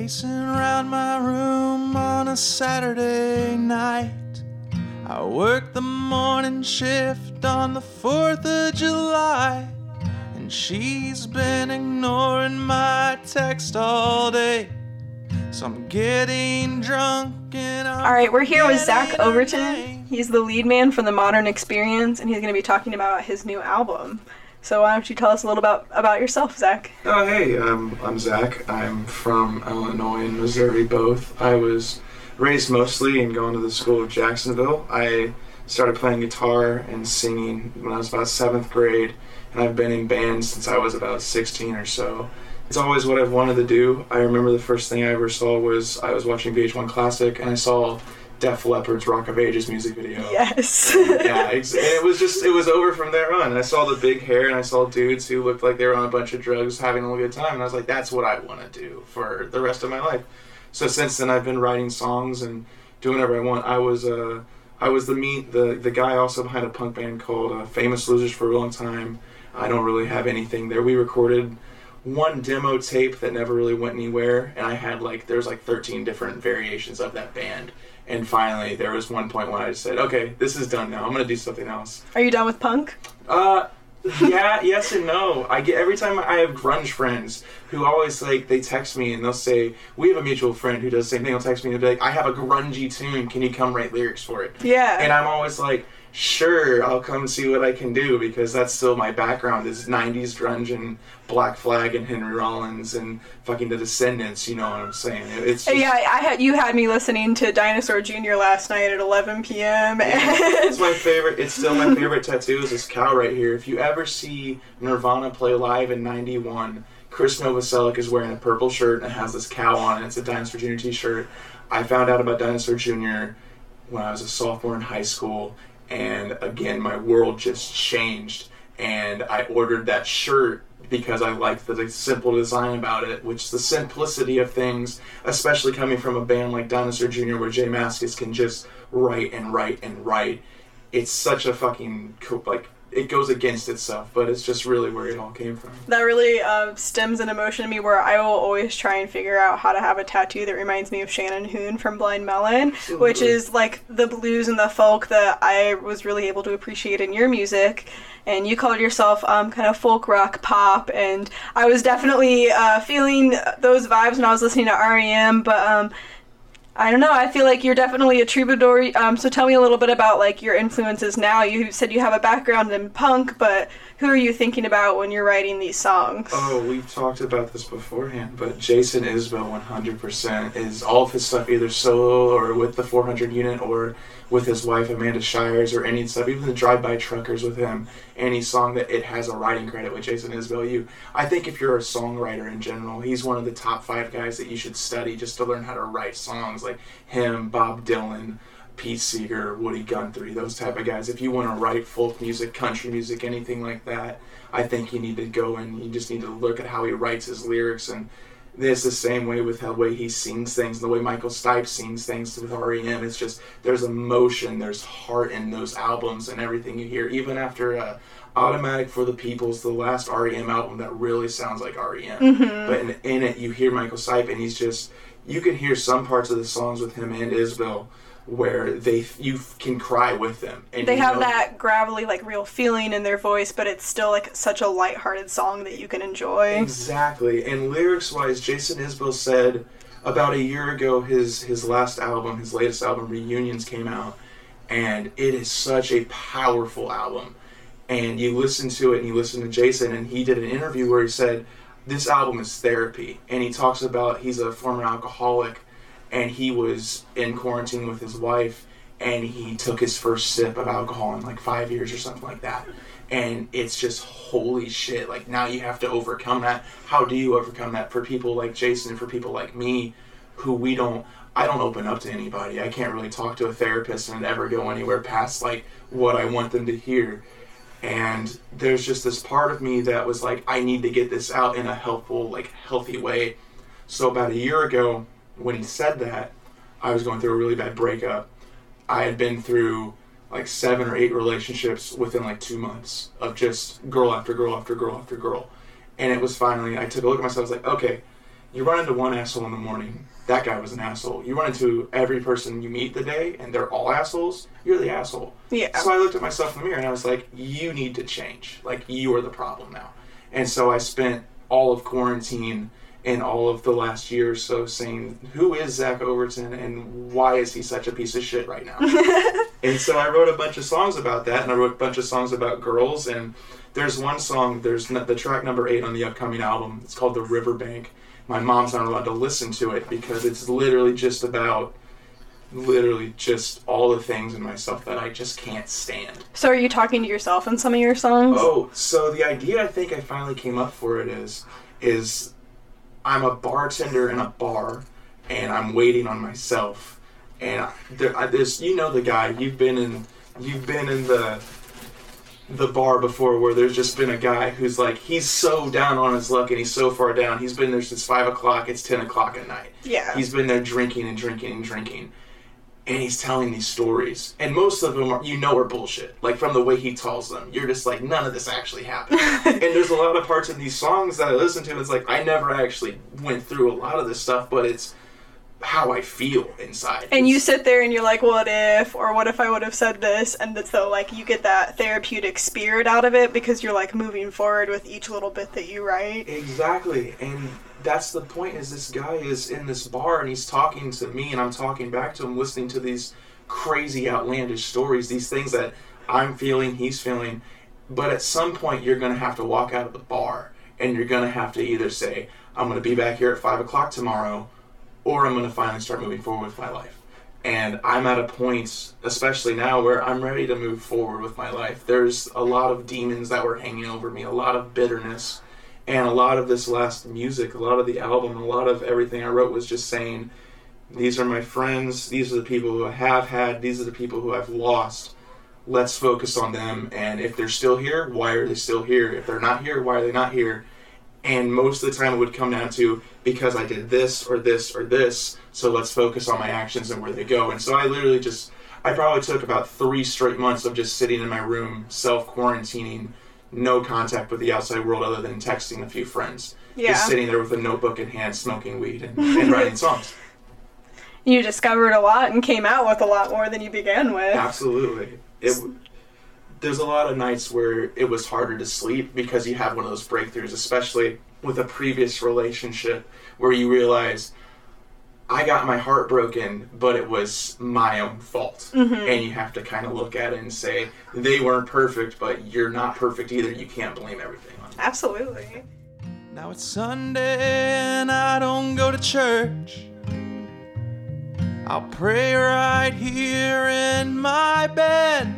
Pacing around my room on a Saturday night. I work the morning shift on the 4th of July. And she's been ignoring my text all day. So I'm getting drunk and I'm All right, we're here with Zach Overton. He's the lead man from the Modern Experience, and he's going to be talking about his new album. So why don't you tell us a little about about yourself, Zach? Oh, hey, um, I'm Zach. I'm from Illinois and Missouri both. I was raised mostly in going to the school of Jacksonville. I started playing guitar and singing when I was about seventh grade, and I've been in bands since I was about 16 or so. It's always what I've wanted to do. I remember the first thing I ever saw was I was watching VH1 Classic, and I saw Def Leppard's Rock of Ages music video Yes. yeah, and it was just it was over from there on. I saw the big hair and I saw dudes who looked like they were on a bunch of drugs having a good time, and I was like, that's what I want to do for the rest of my life. So since then, I've been writing songs and doing whatever I want. I was uh, I was the meet the the guy also behind a punk band called uh, Famous Losers for a long time. I don't really have anything there. We recorded one demo tape that never really went anywhere, and I had like there's like 13 different variations of that band. And finally, there was one point when I just said, "Okay, this is done now. I'm gonna do something else." Are you done with punk? Uh, yeah, yes and no. I get every time I have grunge friends who always like they text me and they'll say, "We have a mutual friend who does the same thing." They'll text me and they'll be like, "I have a grungy tune. Can you come write lyrics for it?" Yeah. And I'm always like, "Sure, I'll come see what I can do," because that's still my background is '90s grunge and Black Flag and Henry Rollins and fucking The Descendents. You know what I'm saying? It's just, yeah, I had you had me listening to Dinosaur Jr. last night at 11 p.m. It's my favorite. It's still my favorite tattoo. Is this cow right here? If you ever see Nirvana play live in '91, Chris Novoselic is wearing a purple shirt and has this cow on it. It's a Dinosaur Jr. T-shirt. I found out about Dinosaur Jr. when I was a sophomore in high school, and again, my world just changed. And I ordered that shirt because I liked the simple design about it, which is the simplicity of things, especially coming from a band like Dinosaur Jr., where Jay Mascis can just write and write and write. It's such a fucking like it goes against itself, but it's just really where it all came from. that really uh, stems an emotion in me where I will always try and figure out how to have a tattoo that reminds me of Shannon Hoon from Blind Melon, which is like the blues and the folk that I was really able to appreciate in your music. And you called yourself um, kind of folk rock pop, and I was definitely uh, feeling those vibes when I was listening to REM. But um, I don't know. I feel like you're definitely a troubadour. Um, so tell me a little bit about like your influences now. You said you have a background in punk, but who are you thinking about when you're writing these songs? Oh, we've talked about this beforehand, but Jason Isbell 100% is all of his stuff either solo or with the 400 unit or with his wife Amanda Shires or any stuff, even the Drive By Truckers with him, any song that it has a writing credit with Jason Isbell. You, I think if you're a songwriter in general, he's one of the top five guys that you should study just to learn how to write songs like him, Bob Dylan. Pete Seeger, Woody Guthrie, those type of guys. If you want to write folk music, country music, anything like that, I think you need to go and you just need to look at how he writes his lyrics. And it's the same way with the way he sings things, the way Michael Stipe sings things with REM. It's just there's emotion, there's heart in those albums and everything you hear. Even after uh, Automatic for the People's, the last REM album that really sounds like REM. But in, in it, you hear Michael Stipe, and he's just you can hear some parts of the songs with him and Isbell where they you can cry with them. And they have know- that gravelly, like real feeling in their voice, but it's still like such a lighthearted song that you can enjoy. Exactly. And lyrics wise, Jason Isbell said about a year ago his his last album, his latest album, Reunions, came out, and it is such a powerful album. And you listen to it and you listen to Jason and he did an interview where he said, This album is therapy and he talks about he's a former alcoholic and he was in quarantine with his wife and he took his first sip of alcohol in like five years or something like that. And it's just holy shit like now you have to overcome that. How do you overcome that for people like jason and for people like me who we don't i don't open up to anybody. I can't really talk to a therapist and ever go anywhere past like what i want them to hear. And there's just this part of me that was like i need to get this out in a helpful like healthy way. So about a year ago when he said that i was going through a really bad breakup i had been through like seven or eight relationships within like two months of just girl after girl after girl after girl and it was finally i took a look at myself i was like okay you run into one asshole in the morning. That guy was an asshole. You run into every person you meet the day, and they're all assholes. You're the asshole. Yeah. So I looked at myself in the mirror and I was like, "You need to change. Like you are the problem now." And so I spent all of quarantine and all of the last year or so saying, "Who is Zach Overton, and why is he such a piece of shit right now?" and so I wrote a bunch of songs about that, and I wrote a bunch of songs about girls. And there's one song, there's the track number eight on the upcoming album. It's called "The Riverbank." My mom's not allowed to listen to it because it's literally just about, literally just all the things in myself that I just can't stand. So are you talking to yourself in some of your songs? Oh, so the idea I think I finally came up for it is is I'm a bartender in a bar and I'm waiting on myself. And I- there I, this you know the guy. You've been in you've been in the the bar before where there's just been a guy who's like he's so down on his luck and he's so far down. He's been there since five o'clock. It's ten o'clock at night. Yeah. he's been there drinking and drinking and drinking and he's telling these stories. And most of them are you know are bullshit. Like from the way he tells them. You're just like none of this actually happened. And there's a lot of parts in these songs that i listen to and it's like i never actually went through a lot of this stuff but it's how i feel inside and you sit there and you're like, what if, or what if I would have said this? And so like you get that therapeutic spirit out of it because you're like moving forward with each little bit that you write. Exactly, and that's the point. Is this guy is in this bar and he's talking to me, and I'm talking back to him, listening to these crazy, outlandish stories, these things that I'm feeling, he's feeling. But at some point, you're going to have to walk out of the bar, and you're going to have to either say, "I'm going to be back here at five o'clock tomorrow," or I'm going to finally start moving forward with my life. And I'm at a point, especially now, where I'm ready to move forward with my life. There's a lot of demons that were hanging over me, a lot of bitterness, and a lot of this last music, a lot of the album, a lot of everything I wrote was just saying, these are my friends, these are the people who I have had, these are the people who I've lost. Let's focus on them. And if they're still here, why are they still here? If they're not here, why are they not here? And most of the time it would come down to because I did this or this or this, so let's focus on my actions and where they go. And so I literally just, I probably took about three straight months of just sitting in my room, self quarantining, no contact with the outside world other than texting a few friends. Yeah. Just sitting there with a notebook in hand, smoking weed and, and writing songs. You discovered a lot and came out with a lot more than you began with. Absolutely. It, there's a lot of nights where it was harder to sleep because you have one of those breakthroughs, especially with a previous relationship where you realize I got my heart broken, but it was my own fault. Mm-hmm. And you have to kind of look at it and say, they weren't perfect, but you're not perfect either. You can't blame everything on them. Absolutely. Now it's Sunday and I don't go to church. I'll pray right here in my bed,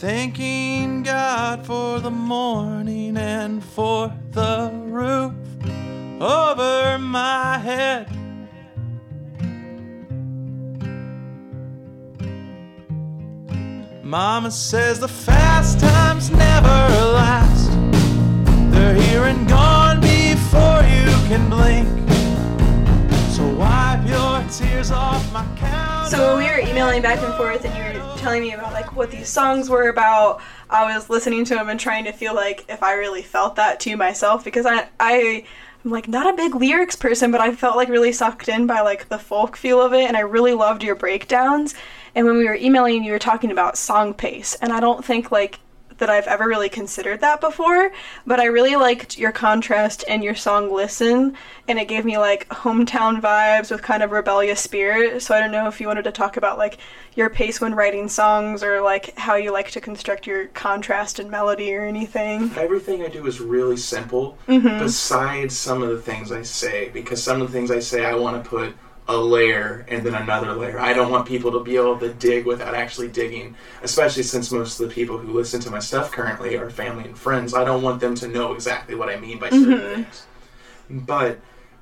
thanking God for the morning and for the roof over my head. Mama says the fast times never last. They're here and gone before you can blink. So wipe your tears off my counter. So we were emailing back and forth, and you were telling me about like what these songs were about. I was listening to them and trying to feel like if I really felt that to myself because I I am like not a big lyrics person, but I felt like really sucked in by like the folk feel of it, and I really loved your breakdowns. And when we were emailing, you were talking about song pace, and I don't think like that I've ever really considered that before, but I really liked your contrast and your song Listen, and it gave me like hometown vibes with kind of rebellious spirit. So I don't know if you wanted to talk about like your pace when writing songs or like how you like to construct your contrast and melody or anything. Everything I do is really simple, mm-hmm. besides some of the things I say, because some of the things I say I want to put a layer and then another layer. I don't want people to be able to dig without actually digging, especially since most of the people who listen to my stuff currently are family and friends. I don't want them to know exactly what I mean by certain mm-hmm. things. But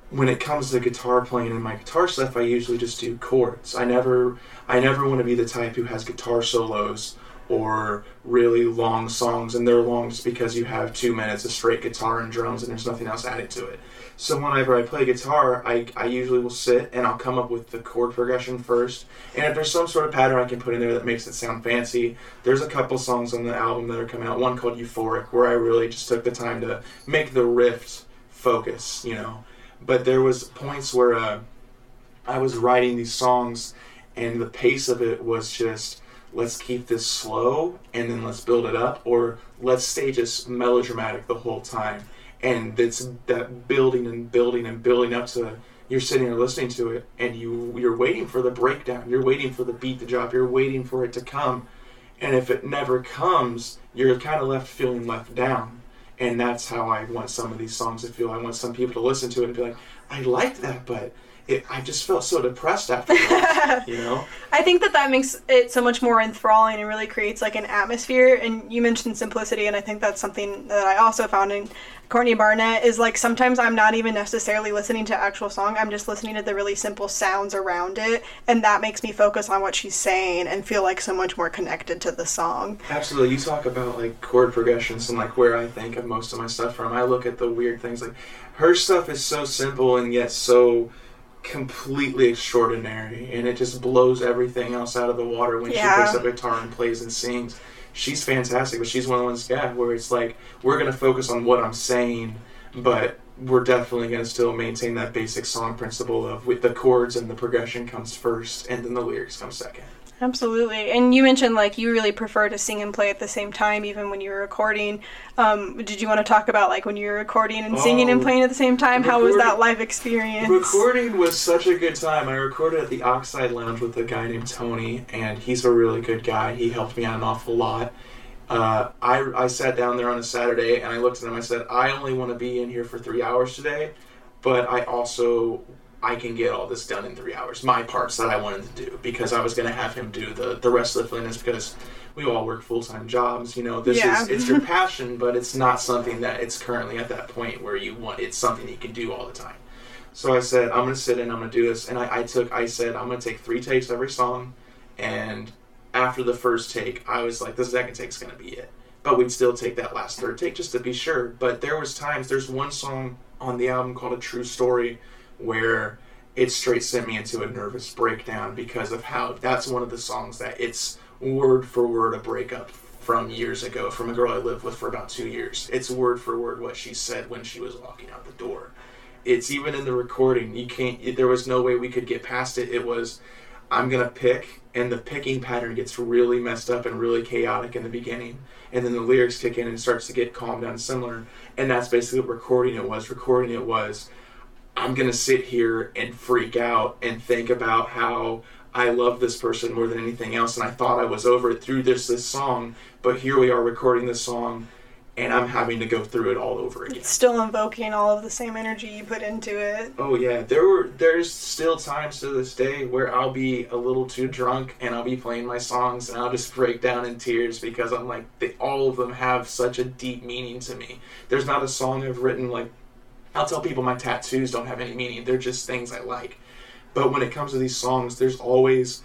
when it comes to guitar playing and my guitar stuff, I usually just do chords. I never I never want to be the type who has guitar solos or really long songs and they're long just because you have two minutes of straight guitar and drums and there's nothing else added to it. So whenever I play guitar, I, I usually will sit and I'll come up with the chord progression first. And if there's some sort of pattern I can put in there that makes it sound fancy, there's a couple songs on the album that are coming out. One called Euphoric, where I really just took the time to make the riff focus, you know. But there was points where uh, I was writing these songs, and the pace of it was just let's keep this slow and then let's build it up, or let's stay just melodramatic the whole time. And it's that building and building and building up to you're sitting there listening to it, and you you're waiting for the breakdown, you're waiting for the beat to drop, you're waiting for it to come, and if it never comes, you're kind of left feeling left down. And that's how I want some of these songs to feel. I want some people to listen to it and be like, I liked that, but it, I just felt so depressed afterwards, you know? I think that that makes it so much more enthralling and really creates like an atmosphere. And you mentioned simplicity, and I think that's something that I also found in Courtney Barnett is like sometimes I'm not even necessarily listening to actual song. I'm just listening to the really simple sounds around it, and that makes me focus on what she's saying and feel like so much more connected to the song. Absolutely. You talk about like chord progressions and like where I think of most of my stuff from. I look at the weird things like her stuff is so simple and yet so completely extraordinary and it just blows everything else out of the water when Yeah. she picks up a guitar and plays and sings. She's fantastic, but she's one of the ones, yeah, where it's like we're gonna focus on what I'm saying, but we're definitely gonna still maintain that basic song principle of with the chords and the progression comes first and then the lyrics come second. Absolutely. And you mentioned like you really prefer to sing and play at the same time, even when you're recording. Um, did you want to talk about like when you're recording and singing and Oh, playing at the same time? How was that live experience? Recording was such a good time. I recorded at the Oxide Lounge with a guy named Tony, and he's a really good guy. He helped me out an awful lot. Uh, I, I sat down there on a Saturday and I looked at him. I said, I only want to be in here for three hours today, but I also I can get all this done in three hours. My parts that I wanted to do because I was going to have him do the the rest of the fitness because we all work full time jobs. You know, this Yeah. is it's your passion, but it's not something that it's currently at that point where you want. It's something you can do all the time. So I said, I'm gonna sit in, I'm gonna do this, and I, I took, I said, I'm gonna take three takes every song, and after the first take, I was like, the second take's gonna be it. But we'd still take that last third take just to be sure. But there was times, there's one song on the album called A True Story, where it straight sent me into a nervous breakdown because of how that's one of the songs that it's word for word a breakup from years ago from a girl I lived with for about two years. It's word for word what she said when she was walking out the door. It's even in the recording you can't there was no way we could get past it. It was i'm gonna pick and the picking pattern gets really messed up and really chaotic in the beginning and then the lyrics kick in and starts to get calmed down similar and that's basically what recording it was. Recording it was i'm gonna sit here and freak out and think about how i love this person more than anything else and i thought i was over it through this this song but here we are recording this song and i'm having to go through it all over again It's still invoking all of the same energy you put into it. Oh yeah, there were there's still times to this day where I'll be a little too drunk and I'll be playing my songs and I'll just break down in tears because I'm like they, all of them have such a deep meaning to me. There's not a song I've written like I'll tell people my tattoos don't have any meaning. They're just things I like. But when it comes to these songs, there's always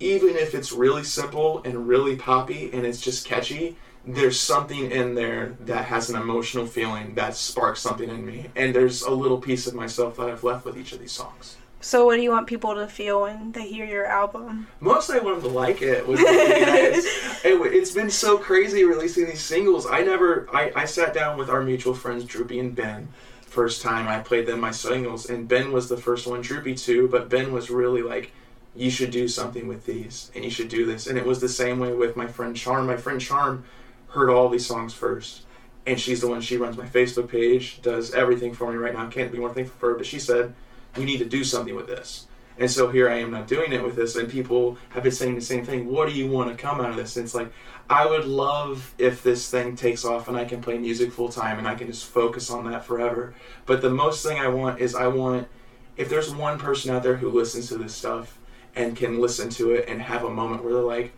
even if it's really simple and really poppy and it's just catchy, there's something in there that has an emotional feeling that sparks something in me. And there's a little piece of myself that I've left with each of these songs. So, what do you want people to feel when they hear your album? Mostly I want them to like it. Which would be nice. It- it's been so crazy releasing these singles. I never, I, I sat down with our mutual friends, Droopy and Ben, first time I played them my singles. And Ben was the first one, Droopy too, but Ben was really like, you should do something with these and you should do this. And it was the same way with my friend Charm. My friend Charm heard all these songs first. And she's the one, she runs my Facebook page, does everything for me right now. Can't be more thankful for her. But she said, we need to do something with this. And so here I am not doing it with this, and people have been saying the same thing. What do you want to come out of this? And it's like, I would love if this thing takes off and I can play music full time and I can just focus on that forever. But the most thing I want is I want, if there's one person out there who listens to this stuff and can listen to it and have a moment where they're like,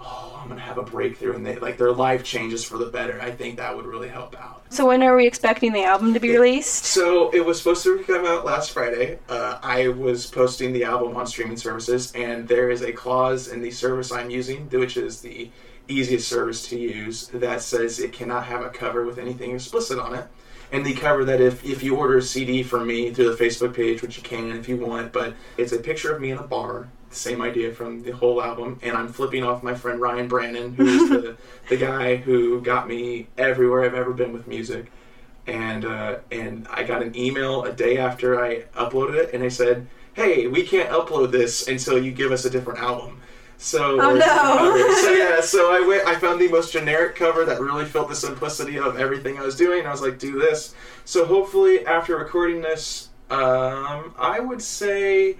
oh, I'm gonna have a breakthrough, and they like their life changes for the better. I think that would really help out. So, when are we expecting the album to be released? So it was supposed to come out last Friday. Uh, I was posting the album on streaming services, and there is a clause in the service I'm using, which is the easiest service to use, that says it cannot have a cover with anything explicit on it. And the cover that if, if you order a CD from me through the Facebook page, which you can if you want, but it's a picture of me in a bar, same idea from the whole album, and I'm flipping off my friend Ryan Brannon, who's the, the guy who got me everywhere I've ever been with music and uh, and I got an email a day after I uploaded it, and they said, "Hey, we can't upload this until you give us a different album." So, Oh, no. so yeah, so I went. I found the most generic cover that really felt the simplicity of everything I was doing. I was like, "Do this." So hopefully, after recording this, um, I would say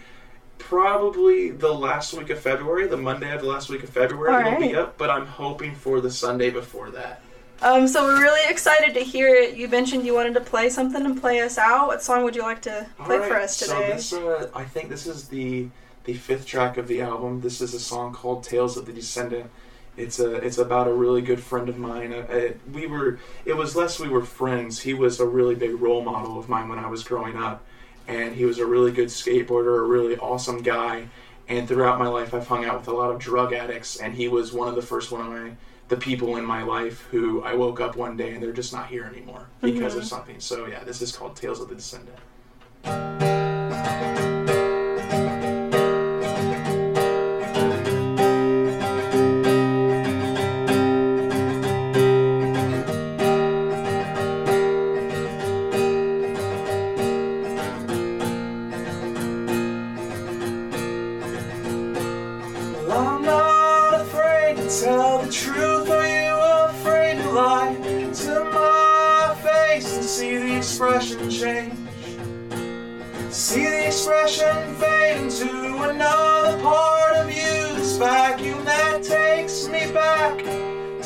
probably the last week of February, the Monday of the last week of February, All it'll be up. But I'm hoping for the Sunday before that. Um, so we're really excited to hear it. You mentioned you wanted to play something and play us out. What song would you like to play Alright, for us today? So this, uh, I think this is the the fifth track of the album. This is a song called "Tales of the Descendant." It's a it's about a really good friend of mine. Uh, uh, we were it was less we were friends. He was a really big role model of mine when I was growing up, and he was a really good skateboarder, a really awesome guy. And throughout my life, I've hung out with a lot of drug addicts, and he was one of the first one of my the people in my life who I woke up one day and they're just not here anymore because of mm-hmm. something. So yeah, this is called "Tales of the Descendant."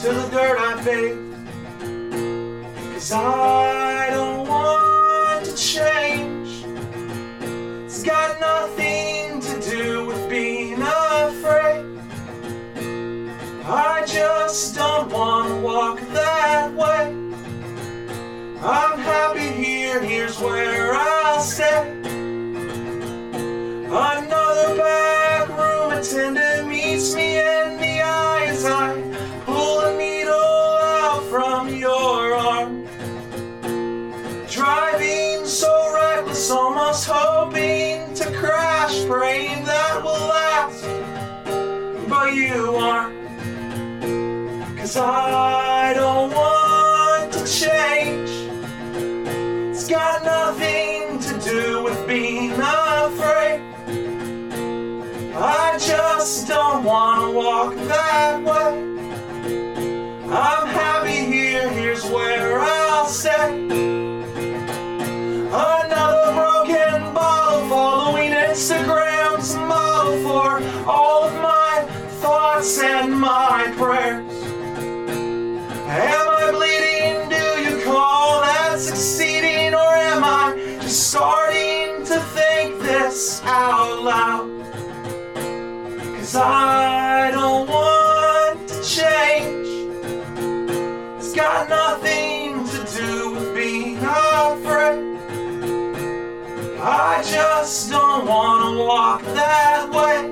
To the dirt I bathed. Cause I don't want to change. It's got nothing to do with being afraid. I just don't want to walk that way. I'm happy here, here's where I'll stay. Praying that will last. But you aren't. Cause I don't want to change. It's got nothing to do with being afraid. I just don't want to walk that way. Thoughts and my prayers. Am I bleeding? Do you call that succeeding? Or am I just starting to think this out loud? Cause I don't want to change. It's got nothing to do with being afraid. I just don't want to walk that way.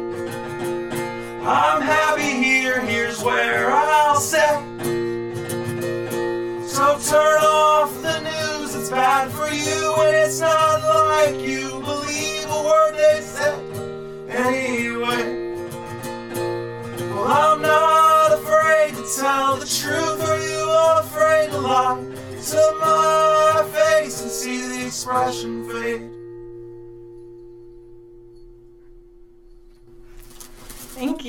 I'm happy here, here's where I'll sit. So turn off the news, it's bad for you, and it's not like you believe a word they say. Anyway, well, I'm not afraid to tell the truth, are you afraid to lie to my face and see the expression fade?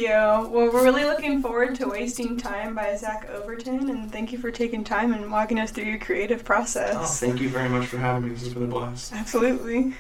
You. Well, we're really looking forward to Wasting Time by Zach Overton, and thank you for taking time and walking us through your creative Oh, process. thank you very much for having me. This has been a blast. Absolutely.